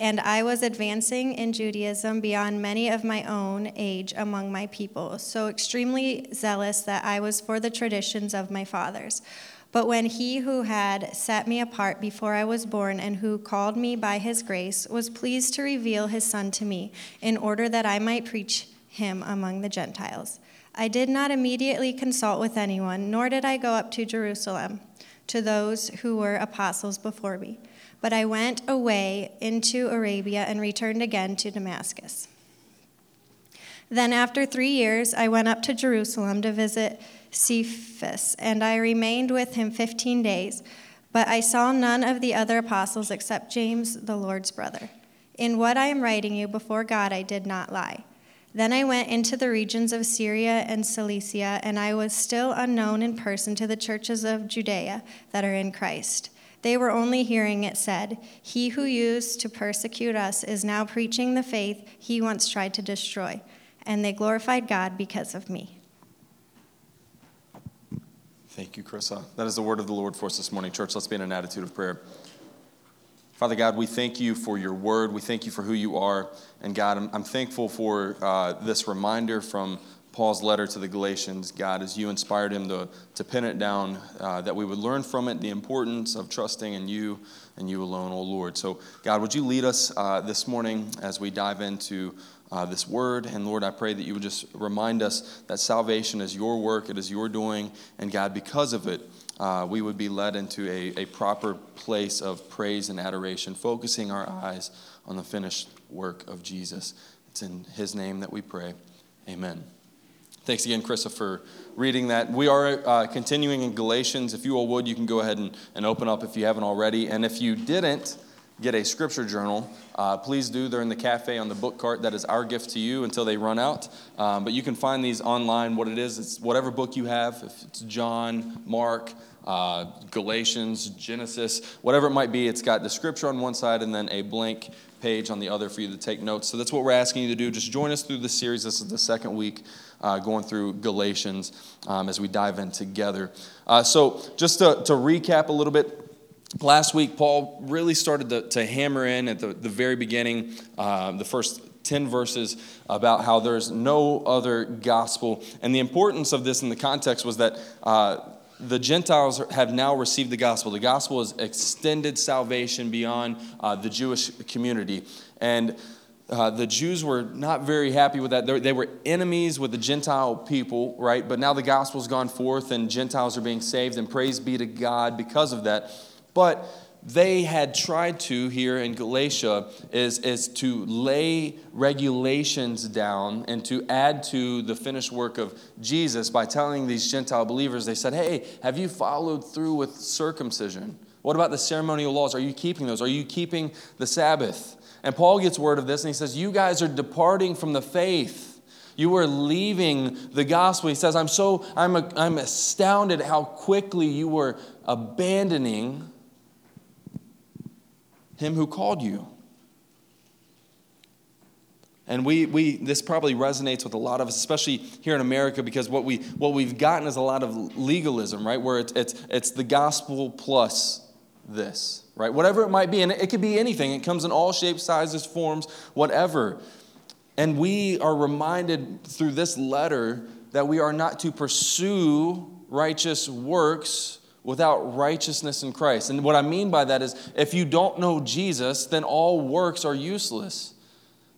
And I was advancing in Judaism beyond many of my own age among my people, so extremely zealous that I was for the traditions of my fathers. But when he who had set me apart before I was born and who called me by his grace was pleased to reveal his Son to me, in order that I might preach him among the Gentiles, I did not immediately consult with anyone, nor did I go up to Jerusalem to those who were apostles before me but I went away into Arabia and returned again to Damascus. Then, after three years, I went up to Jerusalem to visit Cephas, and I remained with him 15 days. But I saw none of the other apostles except James, the Lord's brother. In what I am writing you before God, I did not lie. Then I went into the regions of Syria and Cilicia, and I was still unknown in person to the churches of Judea that are in Christ. They were only hearing it said, He who used to persecute us is now preaching the faith he once tried to destroy. And they glorified God because of me. Thank you, Carissa. That is the word of the Lord for us this morning, church. Let's be in an attitude of prayer. Father God, we thank you for your word. We thank you for who you are. And God, I'm, I'm thankful for uh, this reminder from Paul's letter to the Galatians, God, as you inspired him to, to pin it down, uh, that we would learn from it the importance of trusting in you and you alone, O Lord. So, God, would you lead us uh, this morning as we dive into uh, this word? And Lord, I pray that you would just remind us that salvation is your work, it is your doing, and God, because of it, uh, we would be led into a, a proper place of praise and adoration, focusing our eyes on the finished work of Jesus. It's in his name that we pray. Amen. Thanks again, Krista, for reading that. We are uh, continuing in Galatians. If you all would, you can go ahead and, and open up if you haven't already. And if you didn't get a scripture journal, uh, please do. They're in the cafe on the book cart. That is our gift to you until they run out. Um, but you can find these online. What it is, it's whatever book you have. If it's John, Mark, uh, Galatians, Genesis, whatever it might be, it's got the scripture on one side and then a blank page on the other for you to take notes. So that's what we're asking you to do. Just join us through this series. This is the second week uh, going through Galatians um, as we dive in together. Uh, so, just to, to, recap a little bit, last week, Paul really started to, to hammer in at the, the very beginning, uh, the first 10 verses about how there's no other gospel. And the importance of this in the context was that uh, the Gentiles have now received the gospel. The gospel is extended salvation beyond uh, the Jewish community. And uh, the Jews were not very happy with that. They, they were enemies with the Gentile people, right? But now the gospel's gone forth and Gentiles are being saved, and praise be to God because of that. But they had tried to here in Galatia is, is to lay regulations down and to add to the finished work of Jesus by telling these Gentile believers, they said, Hey, have you followed through with circumcision? What about the ceremonial laws? Are you keeping those? Are you keeping the Sabbath? And Paul gets word of this and he says, You guys are departing from the faith. You are leaving the gospel. He says, I'm so, I'm, a, I'm astounded how quickly you were abandoning him who called you. And we, we, this probably resonates with a lot of us, especially here in America, because what, we, what we've gotten is a lot of legalism, right? Where it's, it's, it's the gospel plus this right? Whatever it might be. And it could be anything, it comes in all shapes, sizes, forms, whatever. And we are reminded through this letter that we are not to pursue righteous works without righteousness in Christ. And what I mean by that is if you don't know Jesus, then all works are useless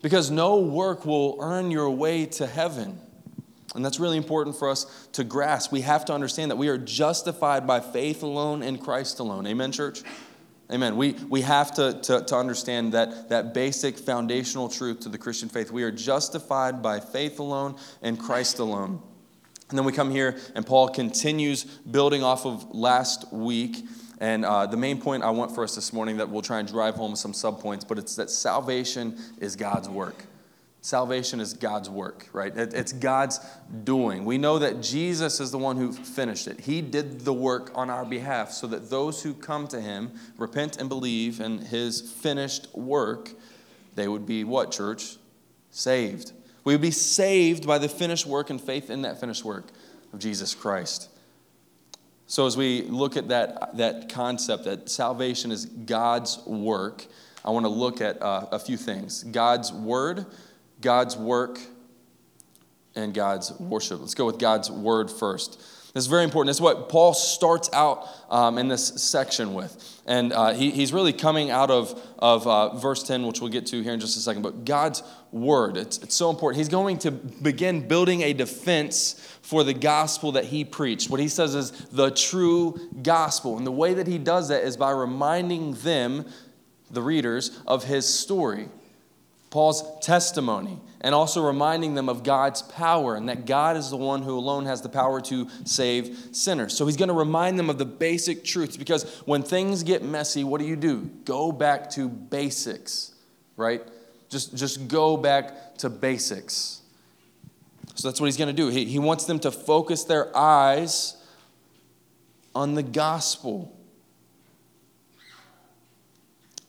because no work will earn your way to heaven. And that's really important for us to grasp. We have to understand that we are justified by faith alone in Christ alone. Amen, church? Amen. We, we have to, to, to, understand that, that basic foundational truth to the Christian faith. We are justified by faith alone and Christ alone. And then we come here, and Paul continues building off of last week. And uh, the main point I want for us this morning that we'll try and drive home some subpoints, but it's that salvation is God's work. salvation is God's work, right? It's God's doing. We know that Jesus is the one who finished it. He did the work on our behalf so that those who come to him, repent and believe in his finished work, they would be what, church? Saved. We would be saved by the finished work and faith in that finished work of Jesus Christ. So, as we look at that, that concept that salvation is God's work, I want to look at uh, a few things God's word, God's work, and God's worship. Let's go with God's word first. Is very important. Is what Paul starts out um, in this section with. And uh, he, he's really coming out of, of uh, verse 10, which we'll get to here in just a second. But God's word, it's, it's so important. He's going to begin building a defense for the gospel that he preached. What he says is the true gospel. And the way that he does that is by reminding them, the readers, of his story. Paul's testimony, and also reminding them of God's power and that God is the one who alone has the power to save sinners. So he's going to remind them of the basic truths because when things get messy, what do you do? Go back to basics, right? Just, just go back to basics. So that's what he's going to do. He, he wants them to focus their eyes on the gospel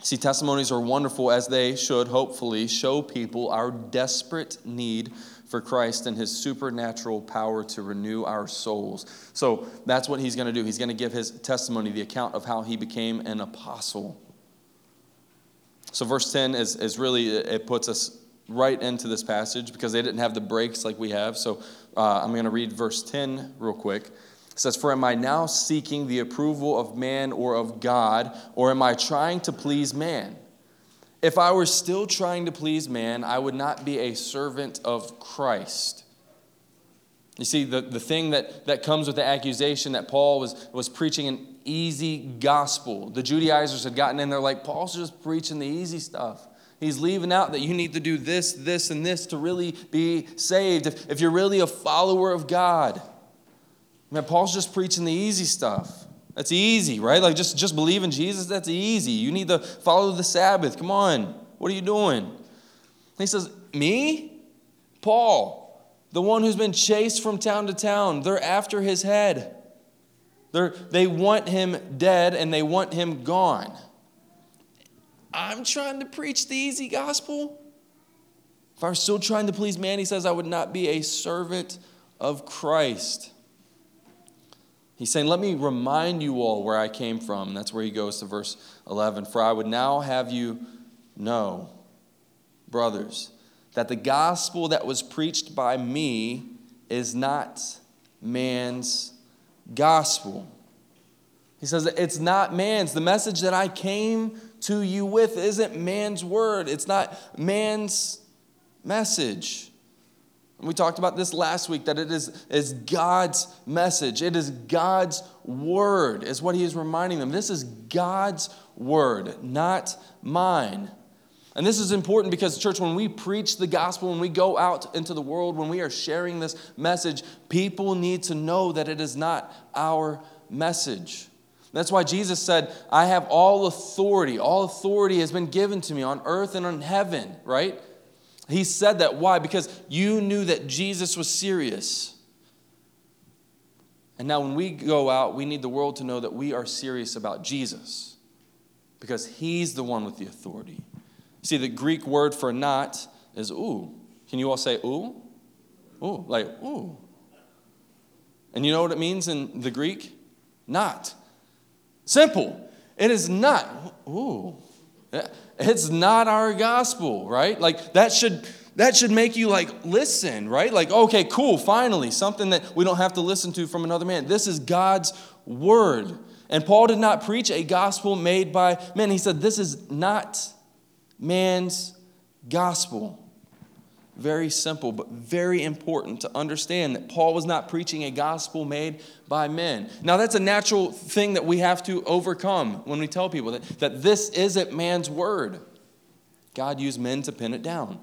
See, testimonies are wonderful as they should hopefully show people our desperate need for Christ and his supernatural power to renew our souls. So that's what he's going to do. He's going to give his testimony, the account of how he became an apostle. So, verse 10 is, is really, it puts us right into this passage because they didn't have the breaks like we have. So, uh, I'm going to read verse 10 real quick. It says, For am I now seeking the approval of man or of God, or am I trying to please man? If I were still trying to please man, I would not be a servant of Christ. You see, the, the thing that, that comes with the accusation that Paul was, was preaching an easy gospel. The Judaizers had gotten in there like, Paul's just preaching the easy stuff. He's leaving out that you need to do this, this, and this to really be saved. If, if you're really a follower of God. Man, Paul's just preaching the easy stuff. That's easy, right? Like just, just believe in Jesus, that's easy. You need to follow the Sabbath. Come on. What are you doing? he says, Me? Paul, the one who's been chased from town to town. They're after his head. They're, they want him dead and they want him gone. I'm trying to preach the easy gospel. If I were still trying to please man, he says, I would not be a servant of Christ. He's saying, Let me remind you all where I came from. And that's where he goes to verse 11. For I would now have you know, brothers, that the gospel that was preached by me is not man's gospel. He says, It's not man's. The message that I came to you with isn't man's word, it's not man's message. We talked about this last week that it is, is God's message. It is God's word, is what he is reminding them. This is God's word, not mine. And this is important because, church, when we preach the gospel, when we go out into the world, when we are sharing this message, people need to know that it is not our message. That's why Jesus said, I have all authority. All authority has been given to me on earth and on heaven, right? He said that. Why? Because you knew that Jesus was serious. And now, when we go out, we need the world to know that we are serious about Jesus because he's the one with the authority. See, the Greek word for not is ooh. Can you all say ooh? Ooh, like ooh. And you know what it means in the Greek? Not. Simple. It is not. Ooh. It's not our gospel, right? Like that should that should make you like listen, right? Like, okay, cool, finally, something that we don't have to listen to from another man. This is God's word. And Paul did not preach a gospel made by men. He said, This is not man's gospel. Very simple, but very important to understand that Paul was not preaching a gospel made by men. Now, that's a natural thing that we have to overcome when we tell people that, that this isn't man's word. God used men to pin it down.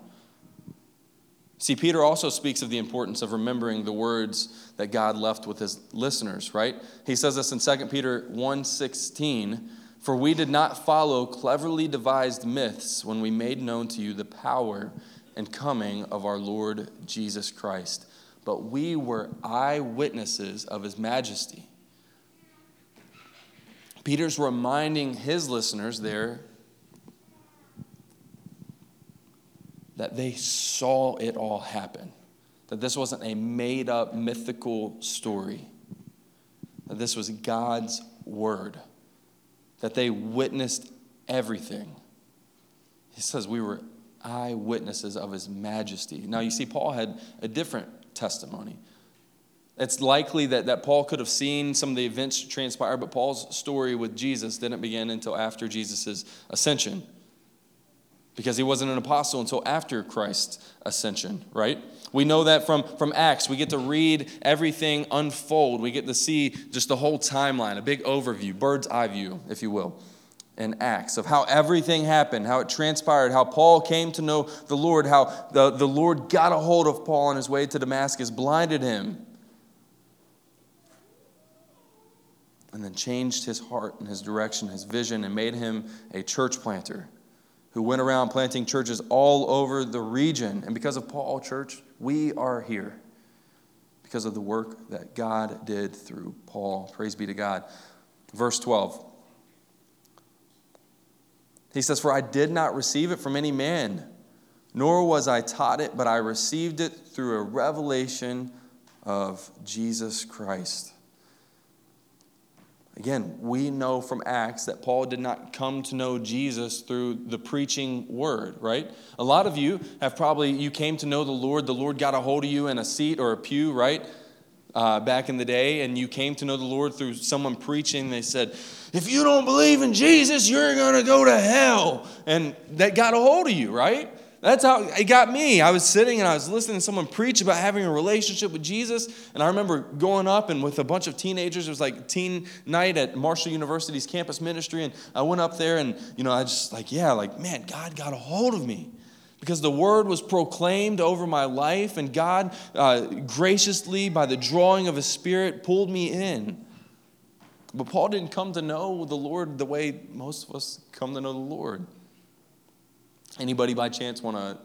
See, Peter also speaks of the importance of remembering the words that God left with his listeners, right? He says this in 2 Peter 1:16, "For we did not follow cleverly devised myths when we made known to you the power and coming of our Lord Jesus Christ, but we were eyewitnesses of his majesty. Peter's reminding his listeners there that they saw it all happen, that this wasn't a made up mythical story, that this was God's word, that they witnessed everything. He says we were eyewitnesses of his majesty. Now, you see, Paul had a different testimony. It's likely that, that Paul could have seen some of the events transpire, but Paul's story with Jesus didn't begin until after Jesus' ascension because he wasn't an apostle until after Christ's ascension, right? We know that from, from Acts. We get to read everything unfold. We get to see just the whole timeline, a big overview, bird's eye view, if you will, in Acts of how everything happened, how it transpired, how Paul came to know the Lord, how the, the Lord got a hold of Paul on his way to Damascus, blinded him, and then changed his heart and his direction, his vision, and made him a church planter who went around planting churches all over the region. And because of Paul, church, we are here because of the work that God did through Paul. Praise be to God. Verse 12. He says, For I did not receive it from any man, nor was I taught it, but I received it through a revelation of Jesus Christ. Again, we know from Acts that Paul did not come to know Jesus through the preaching word, right? A lot of you have probably, you came to know the Lord, the Lord got a hold of you in a seat or a pew, right? Uh, back in the day, and you came to know the Lord through someone preaching. They said, If you don't believe in Jesus, you're going to go to hell. And that got a hold of you, right? That's how it got me. I was sitting and I was listening to someone preach about having a relationship with Jesus. And I remember going up and with a bunch of teenagers, it was like teen night at Marshall University's campus ministry. And I went up there and, you know, I just like, yeah, like, man, God got a hold of me because the word was proclaimed over my life. And God uh, graciously, by the drawing of his spirit, pulled me in. But Paul didn't come to know the Lord the way most of us come to know the Lord. Anybody by chance want to,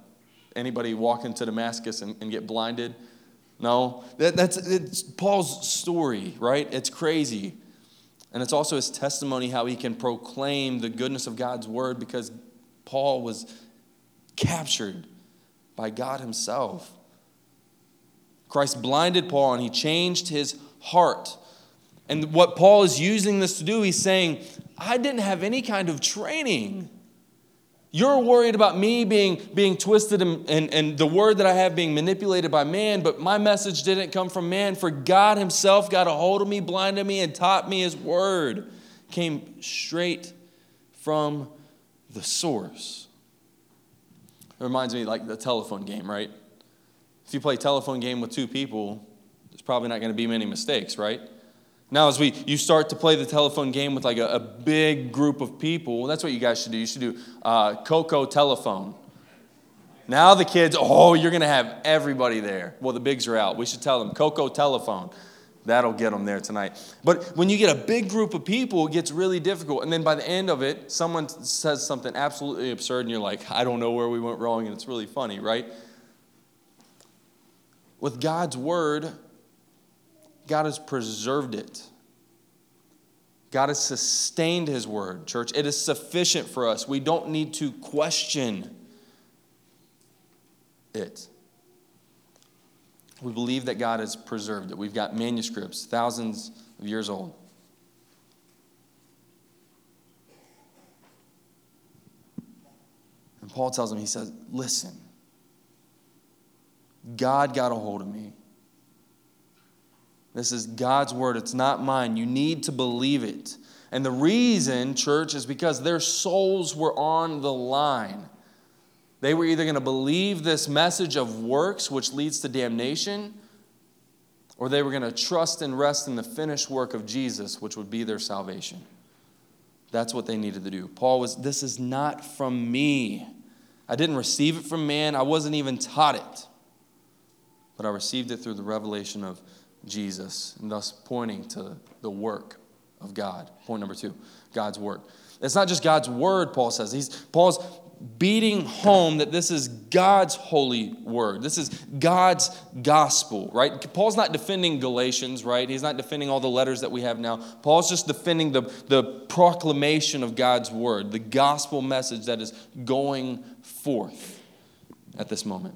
anybody walk into Damascus and, and get blinded? No? That, that's it's Paul's story, right? It's crazy. And it's also his testimony how he can proclaim the goodness of God's word because Paul was captured by God himself. Christ blinded Paul and he changed his heart. And what Paul is using this to do, he's saying, I didn't have any kind of training. You're worried about me being, being twisted and, and, and the word that I have being manipulated by man, but my message didn't come from man, for God Himself got a hold of me, blinded me, and taught me His word. Came straight from the source. It reminds me like the telephone game, right? If you play telephone game with two people, there's probably not going to be many mistakes, right? Now, as we you start to play the telephone game with like a, a big group of people, that's what you guys should do. You should do uh, Coco telephone. Now the kids, oh, you're going to have everybody there. Well, the bigs are out. We should tell them Coco telephone. That'll get them there tonight. But when you get a big group of people, it gets really difficult. And then by the end of it, someone says something absolutely absurd, and you're like, I don't know where we went wrong, and it's really funny, right? With God's word, God has preserved it. God has sustained His word, church. It is sufficient for us. We don't need to question it. We believe that God has preserved it. We've got manuscripts, thousands of years old. And Paul tells him, he says, Listen, God got a hold of me. This is God's word, it's not mine. You need to believe it. And the reason, church, is because their souls were on the line. They were either going to believe this message of works, which leads to damnation, or they were going to trust and rest in the finished work of Jesus, which would be their salvation. That's what they needed to do. Paul was, This is not from me. I didn't receive it from man, I wasn't even taught it. But I received it through the revelation of Jesus, and thus pointing to the work of God. Point number two God's work. It's not just God's word, Paul says. He's, Paul's beating home that this is God's holy word. This is God's gospel, right? Paul's not defending Galatians, right? He's not defending all the letters that we have now. Paul's just defending the, the proclamation of God's word, the gospel message that is going forth at this moment.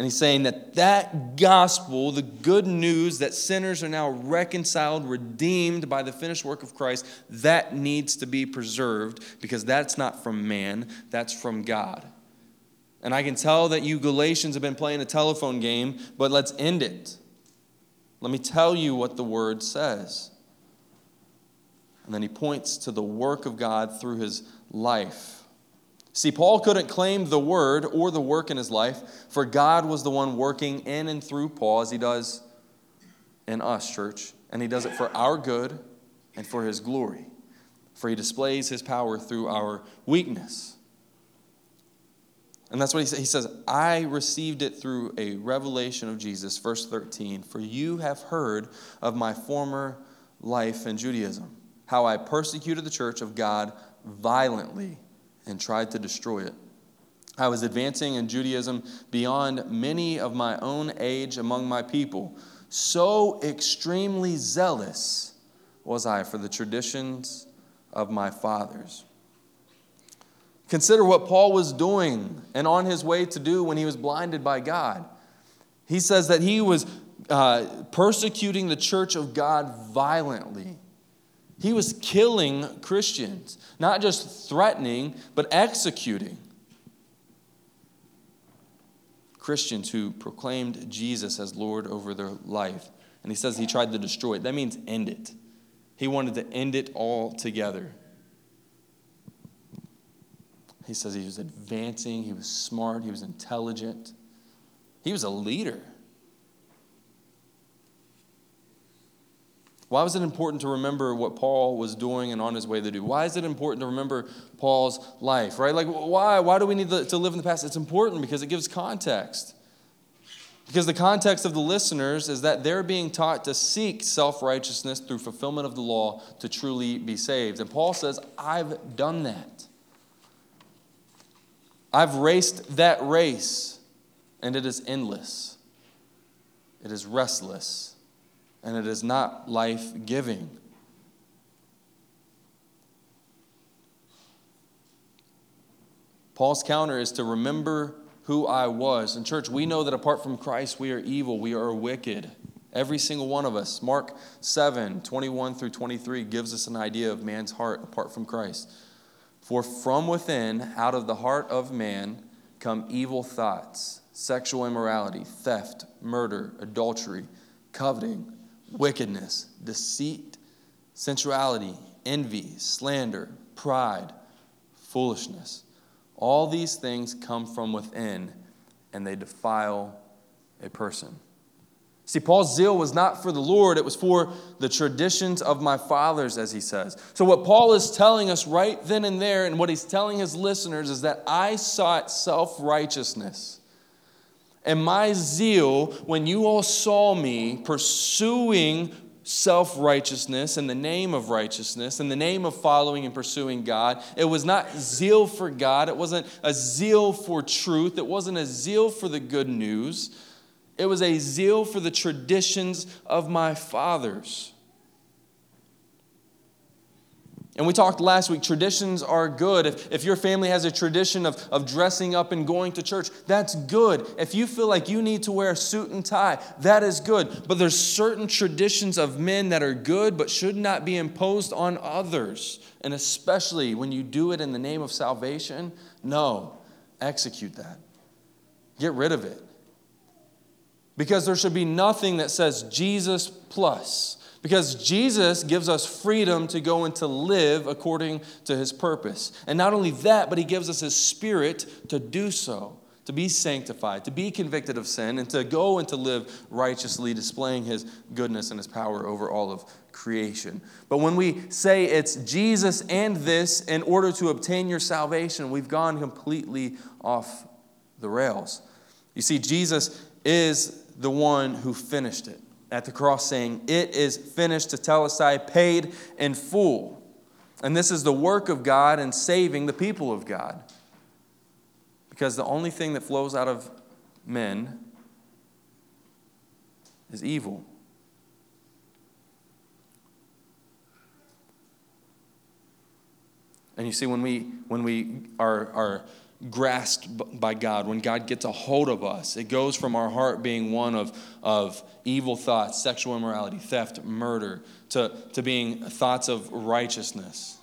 And he's saying that that gospel, the good news that sinners are now reconciled, redeemed by the finished work of Christ, that needs to be preserved because that's not from man, that's from God. And I can tell that you Galatians have been playing a telephone game, but let's end it. Let me tell you what the word says. And then he points to the work of God through his life. See, Paul couldn't claim the word or the work in his life, for God was the one working in and through Paul as he does in us, church. And he does it for our good and for his glory, for he displays his power through our weakness. And that's what he says. He says, I received it through a revelation of Jesus, verse 13. For you have heard of my former life in Judaism, how I persecuted the church of God violently and tried to destroy it. I was advancing in Judaism beyond many of my own age among my people. So extremely zealous was I for the traditions of my fathers. Consider what Paul was doing and on his way to do when he was blinded by God. He says that he was uh, persecuting the church of God violently. He was killing Christians, not just threatening, but executing. Christians who proclaimed Jesus as Lord over their life. And he says he tried to destroy it. That means end it. He wanted to end it all together. He says he was advancing, he was smart, he was intelligent, he was a leader. Why was it important to remember what Paul was doing and on his way to do? Why is it important to remember Paul's life, right? Like, why? Why do we need to live in the past? It's important because it gives context. Because the context of the listeners is that they're being taught to seek self righteousness through fulfillment of the law to truly be saved. And Paul says, I've done that. I've raced that race, and it is endless, it is restless and it is not life giving. Paul's counter is to remember who I was. In church, we know that apart from Christ, we are evil, we are wicked. Every single one of us. Mark 7 21 through 23 gives us an idea of man's heart apart from Christ. For from within, out of the heart of man, come evil thoughts, sexual immorality, theft, murder, adultery, coveting wickedness, deceit, sensuality, envy, slander, pride, foolishness. All these things come from within and they defile a person. See, Paul's zeal was not for the Lord, it was for the traditions of my fathers, as he says. So, what Paul is telling us right then and there, and what he's telling his listeners, is that I sought self righteousness. And my zeal, when you all saw me pursuing self righteousness in the name of righteousness, in the name of following and pursuing God, it was not zeal for God. It wasn't a zeal for truth. It wasn't a zeal for the good news. It was a zeal for the traditions of my fathers. And we talked last week, traditions are good. If, if your family has a tradition of, of dressing up and going to church, that's good. If you feel like you need to wear a suit and tie, that is good. But there's certain traditions of men that are good but should not be imposed on others. And especially when you do it in the name of salvation, no, execute that. Get rid of it. Because there should be nothing that says Jesus plus. Because Jesus gives us freedom to go and to live according to his purpose. And not only that, but he gives us his spirit to do so, to be sanctified, to be convicted of sin, and to go and to live righteously, displaying his goodness and his power over all of creation. But when we say it's Jesus and this in order to obtain your salvation, we've gone completely off the rails. You see, Jesus is the one who finished it at the cross saying, It is finished, to tell us I paid in full. And this is the work of God in saving the people of God. Because the only thing that flows out of men is evil. And you see, when we, when we are, are grasped by God, when God gets a hold of us, it goes from our heart being one of, of evil thoughts, sexual immorality, theft, murder, to, to being thoughts of righteousness,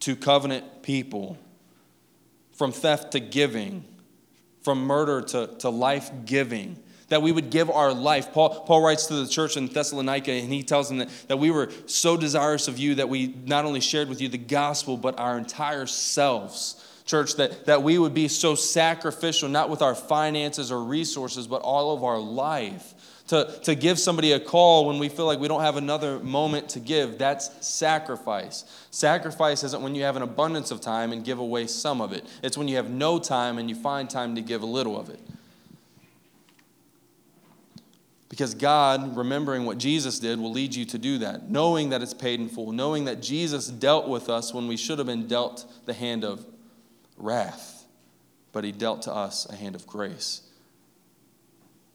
to covenant people, from theft to giving, from murder to, to life giving that we would give our life. Paul, Paul writes to the church in Thessalonica, and he tells them that, that we were so desirous of you that we not only shared with you the gospel, but our entire selves. Church, that, that we would be so sacrificial, not with our finances or resources, but all of our life. To, to give somebody a call when we feel like we don't have another moment to give, that's sacrifice. Sacrifice isn't when you have an abundance of time and give away some of it, it's when you have no time and you find time to give a little of it. Because God, remembering what Jesus did, will lead you to do that, knowing that it's paid in full, knowing that Jesus dealt with us when we should have been dealt the hand of wrath, but he dealt to us a hand of grace.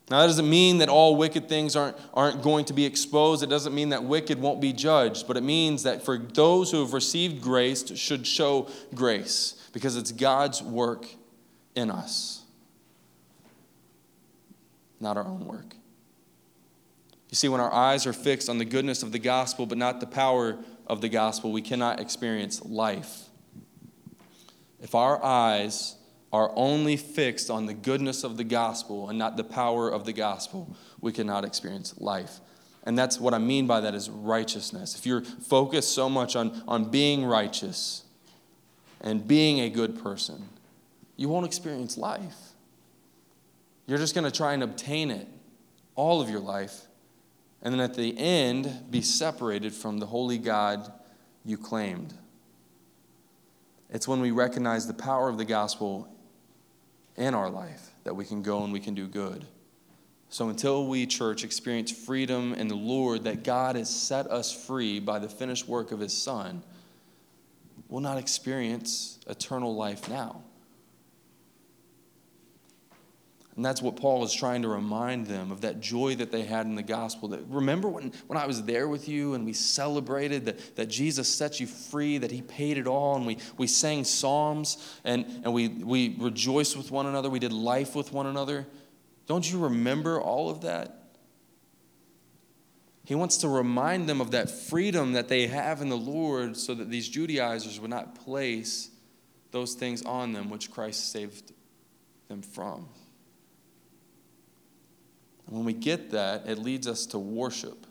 Now, that doesn't mean that all wicked things aren't, aren't going to be exposed. It doesn't mean that wicked won't be judged, but it means that for those who have received grace, should show grace because it's God's work in us, not our own work. You see, when our eyes are fixed on the goodness of the gospel, but not the power of the gospel, we cannot experience life. If our eyes are only fixed on the goodness of the gospel and not the power of the gospel, we cannot experience life. And that's what I mean by that is righteousness. If you're focused so much on, on being righteous and being a good person, you won't experience life. You're just going to try and obtain it all of your life and then at the end be separated from the holy God you claimed. It's when we recognize the power of the gospel in our life that we can go and we can do good. So until we, church, experience freedom in the Lord, that God has set us free by the finished work of His Son, we'll not experience eternal life now. And that's what Paul is trying to remind them of that joy that they had in the gospel. That remember when, when I was there with you and we celebrated that, that Jesus set you free, that he paid it all, and we, we sang psalms and, and we, we rejoiced with one another, we did life with one another. Don't you remember all of that? He wants to remind them of that freedom that they have in the Lord so that these Judaizers would not place those things on them which Christ saved them from. And when we get that, it leads us to worship.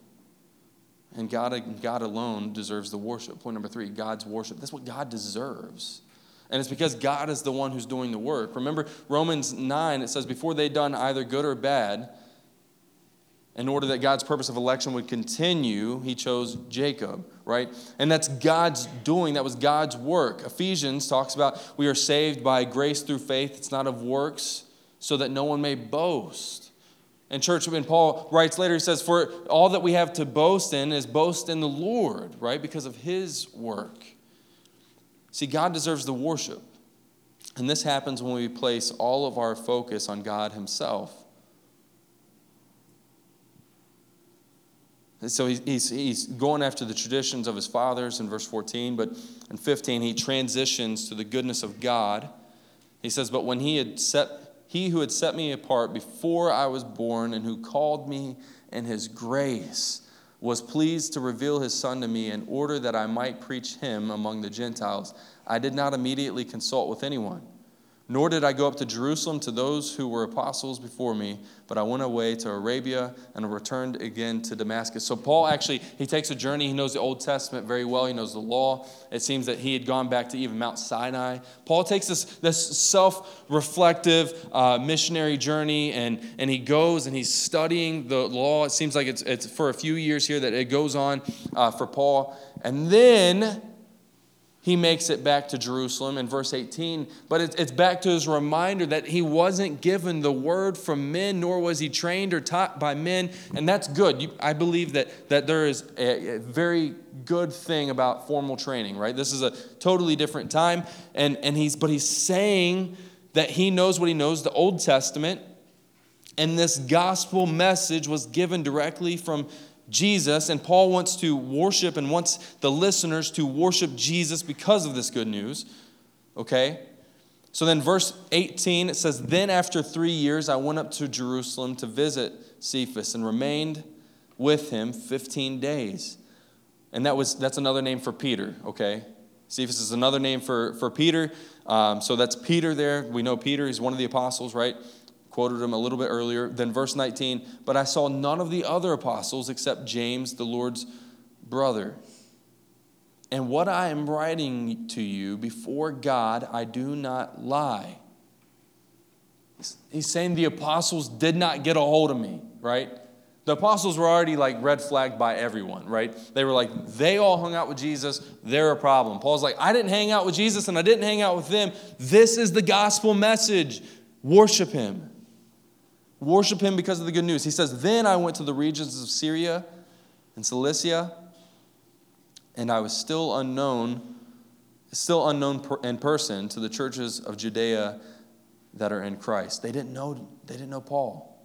And God, God alone deserves the worship. Point number three God's worship. That's what God deserves. And it's because God is the one who's doing the work. Remember Romans 9, it says, Before they'd done either good or bad, in order that God's purpose of election would continue, he chose Jacob, right? And that's God's doing. That was God's work. Ephesians talks about we are saved by grace through faith. It's not of works, so that no one may boast. And church, when Paul writes later, he says, For all that we have to boast in is boast in the Lord, right? Because of his work. See, God deserves the worship. And this happens when we place all of our focus on God himself. And so he's, he's going after the traditions of his fathers in verse 14, but in 15, he transitions to the goodness of God. He says, But when he had set he who had set me apart before I was born and who called me in his grace was pleased to reveal his son to me in order that I might preach him among the Gentiles. I did not immediately consult with anyone nor did I go up to Jerusalem to those who were apostles before me, but I went away to Arabia and returned again to Damascus. So Paul actually he takes a journey. He knows the Old Testament very well. He knows the law. It seems that he had gone back to even Mount Sinai. Paul takes this this self-reflective uh, missionary journey, and and he goes and he's studying the law. It seems like it's it's for a few years here that it goes on uh, for Paul, and then he makes it back to Jerusalem in verse 18. But it's back to his reminder that he wasn't given the word from men, nor was he trained or taught by men. And that's good. I believe that, that there is a, a very good thing about formal training, right? This is a totally different time. And, and he's, but he's saying that he knows what he knows, the Old Testament. And this gospel message was given directly from Jesus, and Paul wants to worship and wants the listeners to worship Jesus because of this good news. Okay? So then, verse 18, it says, Then after three years, I went up to Jerusalem to visit Cephas and remained with him 15 days. And that was, that's another name for Peter, okay? Cephas is another name for, for Peter. Um, so that's Peter there. We know Peter, he's one of the apostles, right? Quoted him a little bit earlier. Then, verse 19, but I saw none of the other apostles except James, the Lord's brother. And what I am writing to you before God, I do not lie. He's saying the apostles did not get a hold of me, right? The apostles were already like red flagged by everyone, right? They were like, they all hung out with Jesus, they're a problem. Paul's like, I didn't hang out with Jesus and I didn't hang out with them. This is the gospel message. Worship him. Worship him because of the good news. He says, Then I went to the regions of Syria and Cilicia, and I was still unknown, still unknown in person to the churches of Judea that are in Christ. They didn't know, they didn't know Paul.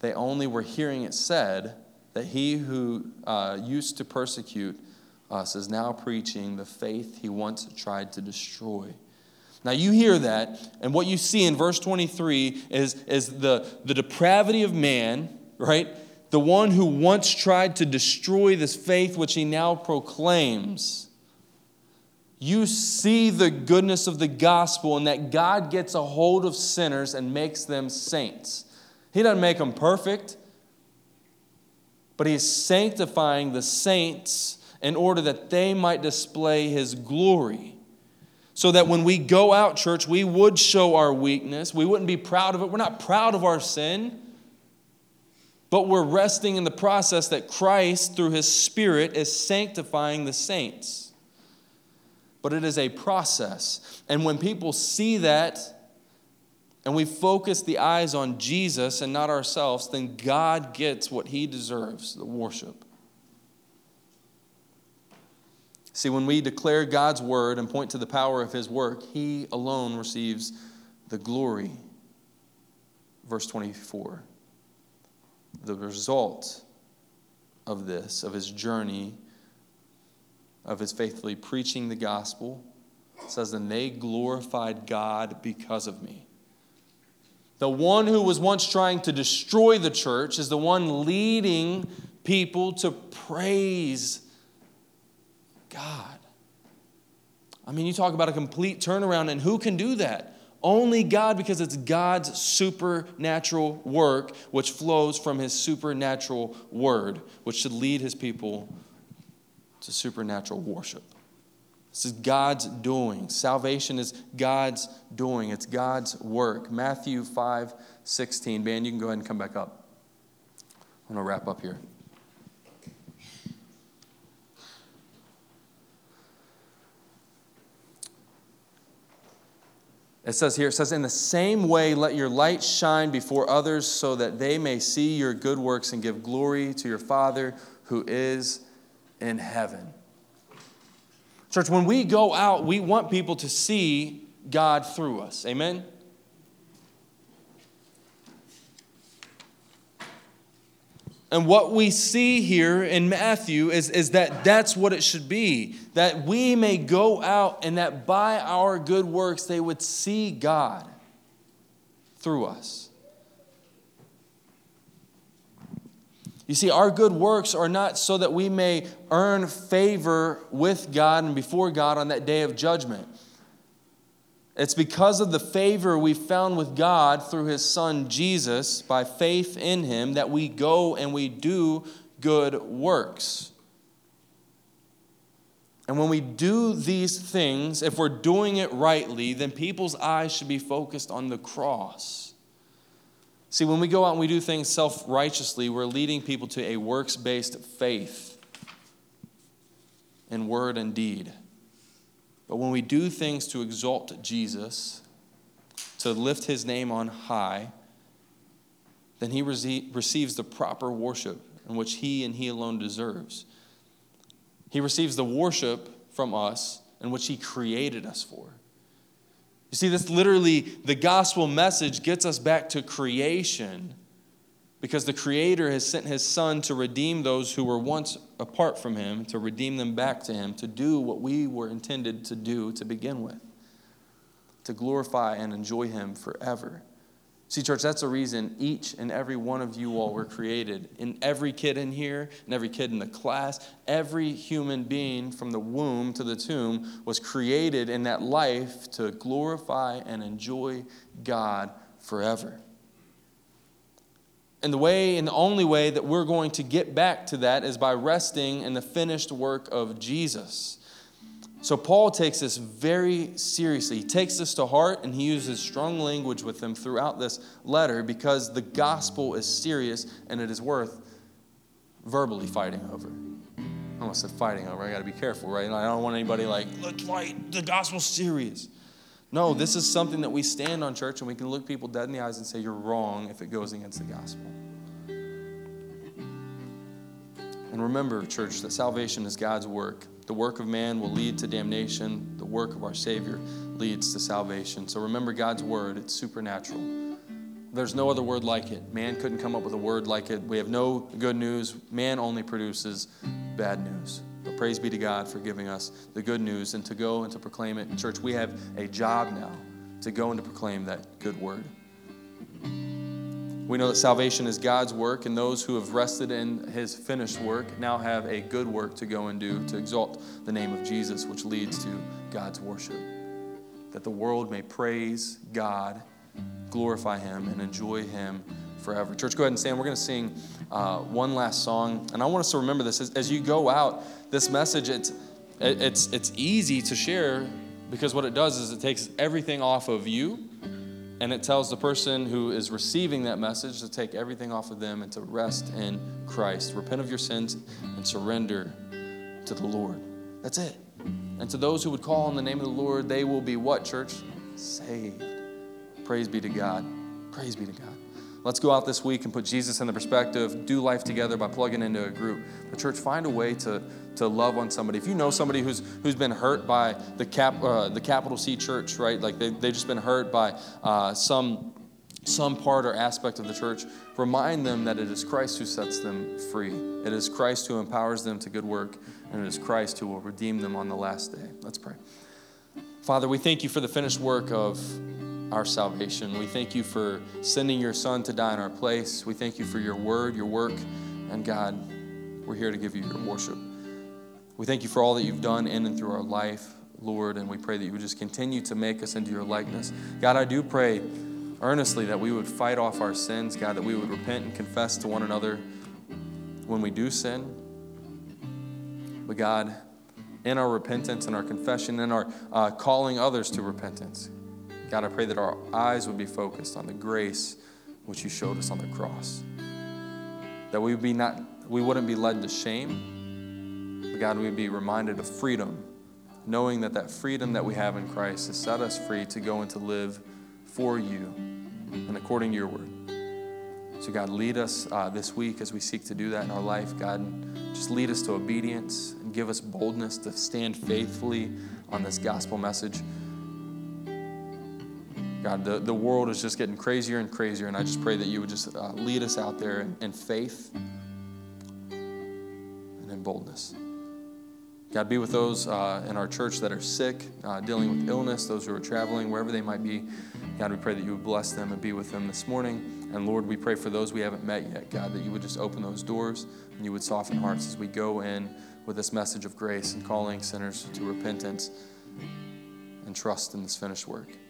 They only were hearing it said that he who uh, used to persecute us is now preaching the faith he once tried to destroy. Now you hear that, and what you see in verse 23 is, is the, the depravity of man, right? The one who once tried to destroy this faith which he now proclaims. You see the goodness of the gospel and that God gets a hold of sinners and makes them saints. He doesn't make them perfect, but He's sanctifying the saints in order that they might display His glory so that when we go out, church, we would show our weakness. We wouldn't be proud of it. We're not proud of our sin, but we're resting in the process that Christ, through his Spirit, is sanctifying the saints. But it is a process. And when people see that, and we focus the eyes on Jesus and not ourselves, then God gets what he deserves the worship. See, when we declare God's word and point to the power of his work, he alone receives the glory. Verse 24. The result of this, of his journey, of his faithfully preaching the gospel, says, And they glorified God because of me. The one who was once trying to destroy the church is the one leading people to praise God. I mean, you talk about a complete turnaround, and who can do that? Only God, because it's God's supernatural work, which flows from His supernatural word, which should lead His people to supernatural worship. This is God's doing. Salvation is God's doing, it's God's work. Matthew 5 16. Ben, you can go ahead and come back up. I'm going to wrap up here. It says here, it says, In the same way, let your light shine before others so that they may see your good works and give glory to your Father who is in heaven. Church, when we go out, we want people to see God through us. Amen? And what we see here in Matthew is, is that that's what it should be. That we may go out and that by our good works they would see God through us. You see, our good works are not so that we may earn favor with God and before God on that day of judgment. It's because of the favor we found with God through his son Jesus by faith in him that we go and we do good works. And when we do these things, if we're doing it rightly, then people's eyes should be focused on the cross. See, when we go out and we do things self righteously, we're leading people to a works based faith. in word and deed. But when we do things to exalt Jesus, to lift his name on high, then he receives the proper worship in which he and he alone deserves. He receives the worship from us in which he created us for. You see, this literally, the gospel message gets us back to creation because the Creator has sent His Son to redeem those who were once apart from Him, to redeem them back to Him, to do what we were intended to do to begin with, to glorify and enjoy Him forever. See, church, that's the reason each and every one of you all were created. And every kid in here, and every kid in the class, every human being from the womb to the tomb was created in that life to glorify and enjoy God forever. And the way and the only way that we're going to get back to that is by resting in the finished work of Jesus. So Paul takes this very seriously. He takes this to heart and he uses strong language with them throughout this letter because the gospel is serious and it is worth verbally fighting over. I almost said fighting over. I got to be careful, right? I don't want anybody like, let's fight. The gospel's serious. No, this is something that we stand on, church, and we can look people dead in the eyes and say, You're wrong if it goes against the gospel. And remember, church, that salvation is God's work. The work of man will lead to damnation, the work of our Savior leads to salvation. So remember God's word, it's supernatural. There's no other word like it. Man couldn't come up with a word like it. We have no good news. Man only produces bad news. But praise be to God for giving us the good news and to go and to proclaim it. Church, we have a job now to go and to proclaim that good word. We know that salvation is God's work, and those who have rested in his finished work now have a good work to go and do to exalt the name of Jesus, which leads to God's worship. That the world may praise God, glorify him, and enjoy him forever. Church, go ahead and stand. We're going to sing uh, one last song. And I want us to remember this as, as you go out, this message, it's, it's, it's easy to share because what it does is it takes everything off of you and it tells the person who is receiving that message to take everything off of them and to rest in Christ. Repent of your sins and surrender to the Lord. That's it. And to those who would call on the name of the Lord, they will be what, church? Saved. Praise be to God. Praise be to God. Let's go out this week and put Jesus in the perspective, do life together by plugging into a group. The church, find a way to, to love on somebody. If you know somebody who's, who's been hurt by the, cap, uh, the capital C church, right? Like they, they've just been hurt by uh, some, some part or aspect of the church, remind them that it is Christ who sets them free. It is Christ who empowers them to good work, and it is Christ who will redeem them on the last day. Let's pray. Father, we thank you for the finished work of our salvation. We thank you for sending your Son to die in our place. We thank you for your word, your work, and God, we're here to give you your worship. We thank you for all that you've done in and through our life, Lord, and we pray that you would just continue to make us into your likeness. God, I do pray earnestly that we would fight off our sins, God, that we would repent and confess to one another when we do sin. But God, in our repentance and our confession and our uh, calling others to repentance, God, I pray that our eyes would be focused on the grace which you showed us on the cross. That we would be not we wouldn't be led to shame, but God, we'd be reminded of freedom, knowing that that freedom that we have in Christ has set us free to go and to live for you and according to your word. So, God, lead us uh, this week as we seek to do that in our life. God, just lead us to obedience and give us boldness to stand faithfully on this gospel message. God, the, the world is just getting crazier and crazier, and I just pray that you would just uh, lead us out there in, in faith and in boldness. God, be with those uh, in our church that are sick, uh, dealing with illness, those who are traveling, wherever they might be. God, we pray that you would bless them and be with them this morning. And Lord, we pray for those we haven't met yet, God, that you would just open those doors and you would soften hearts as we go in with this message of grace and calling sinners to repentance and trust in this finished work.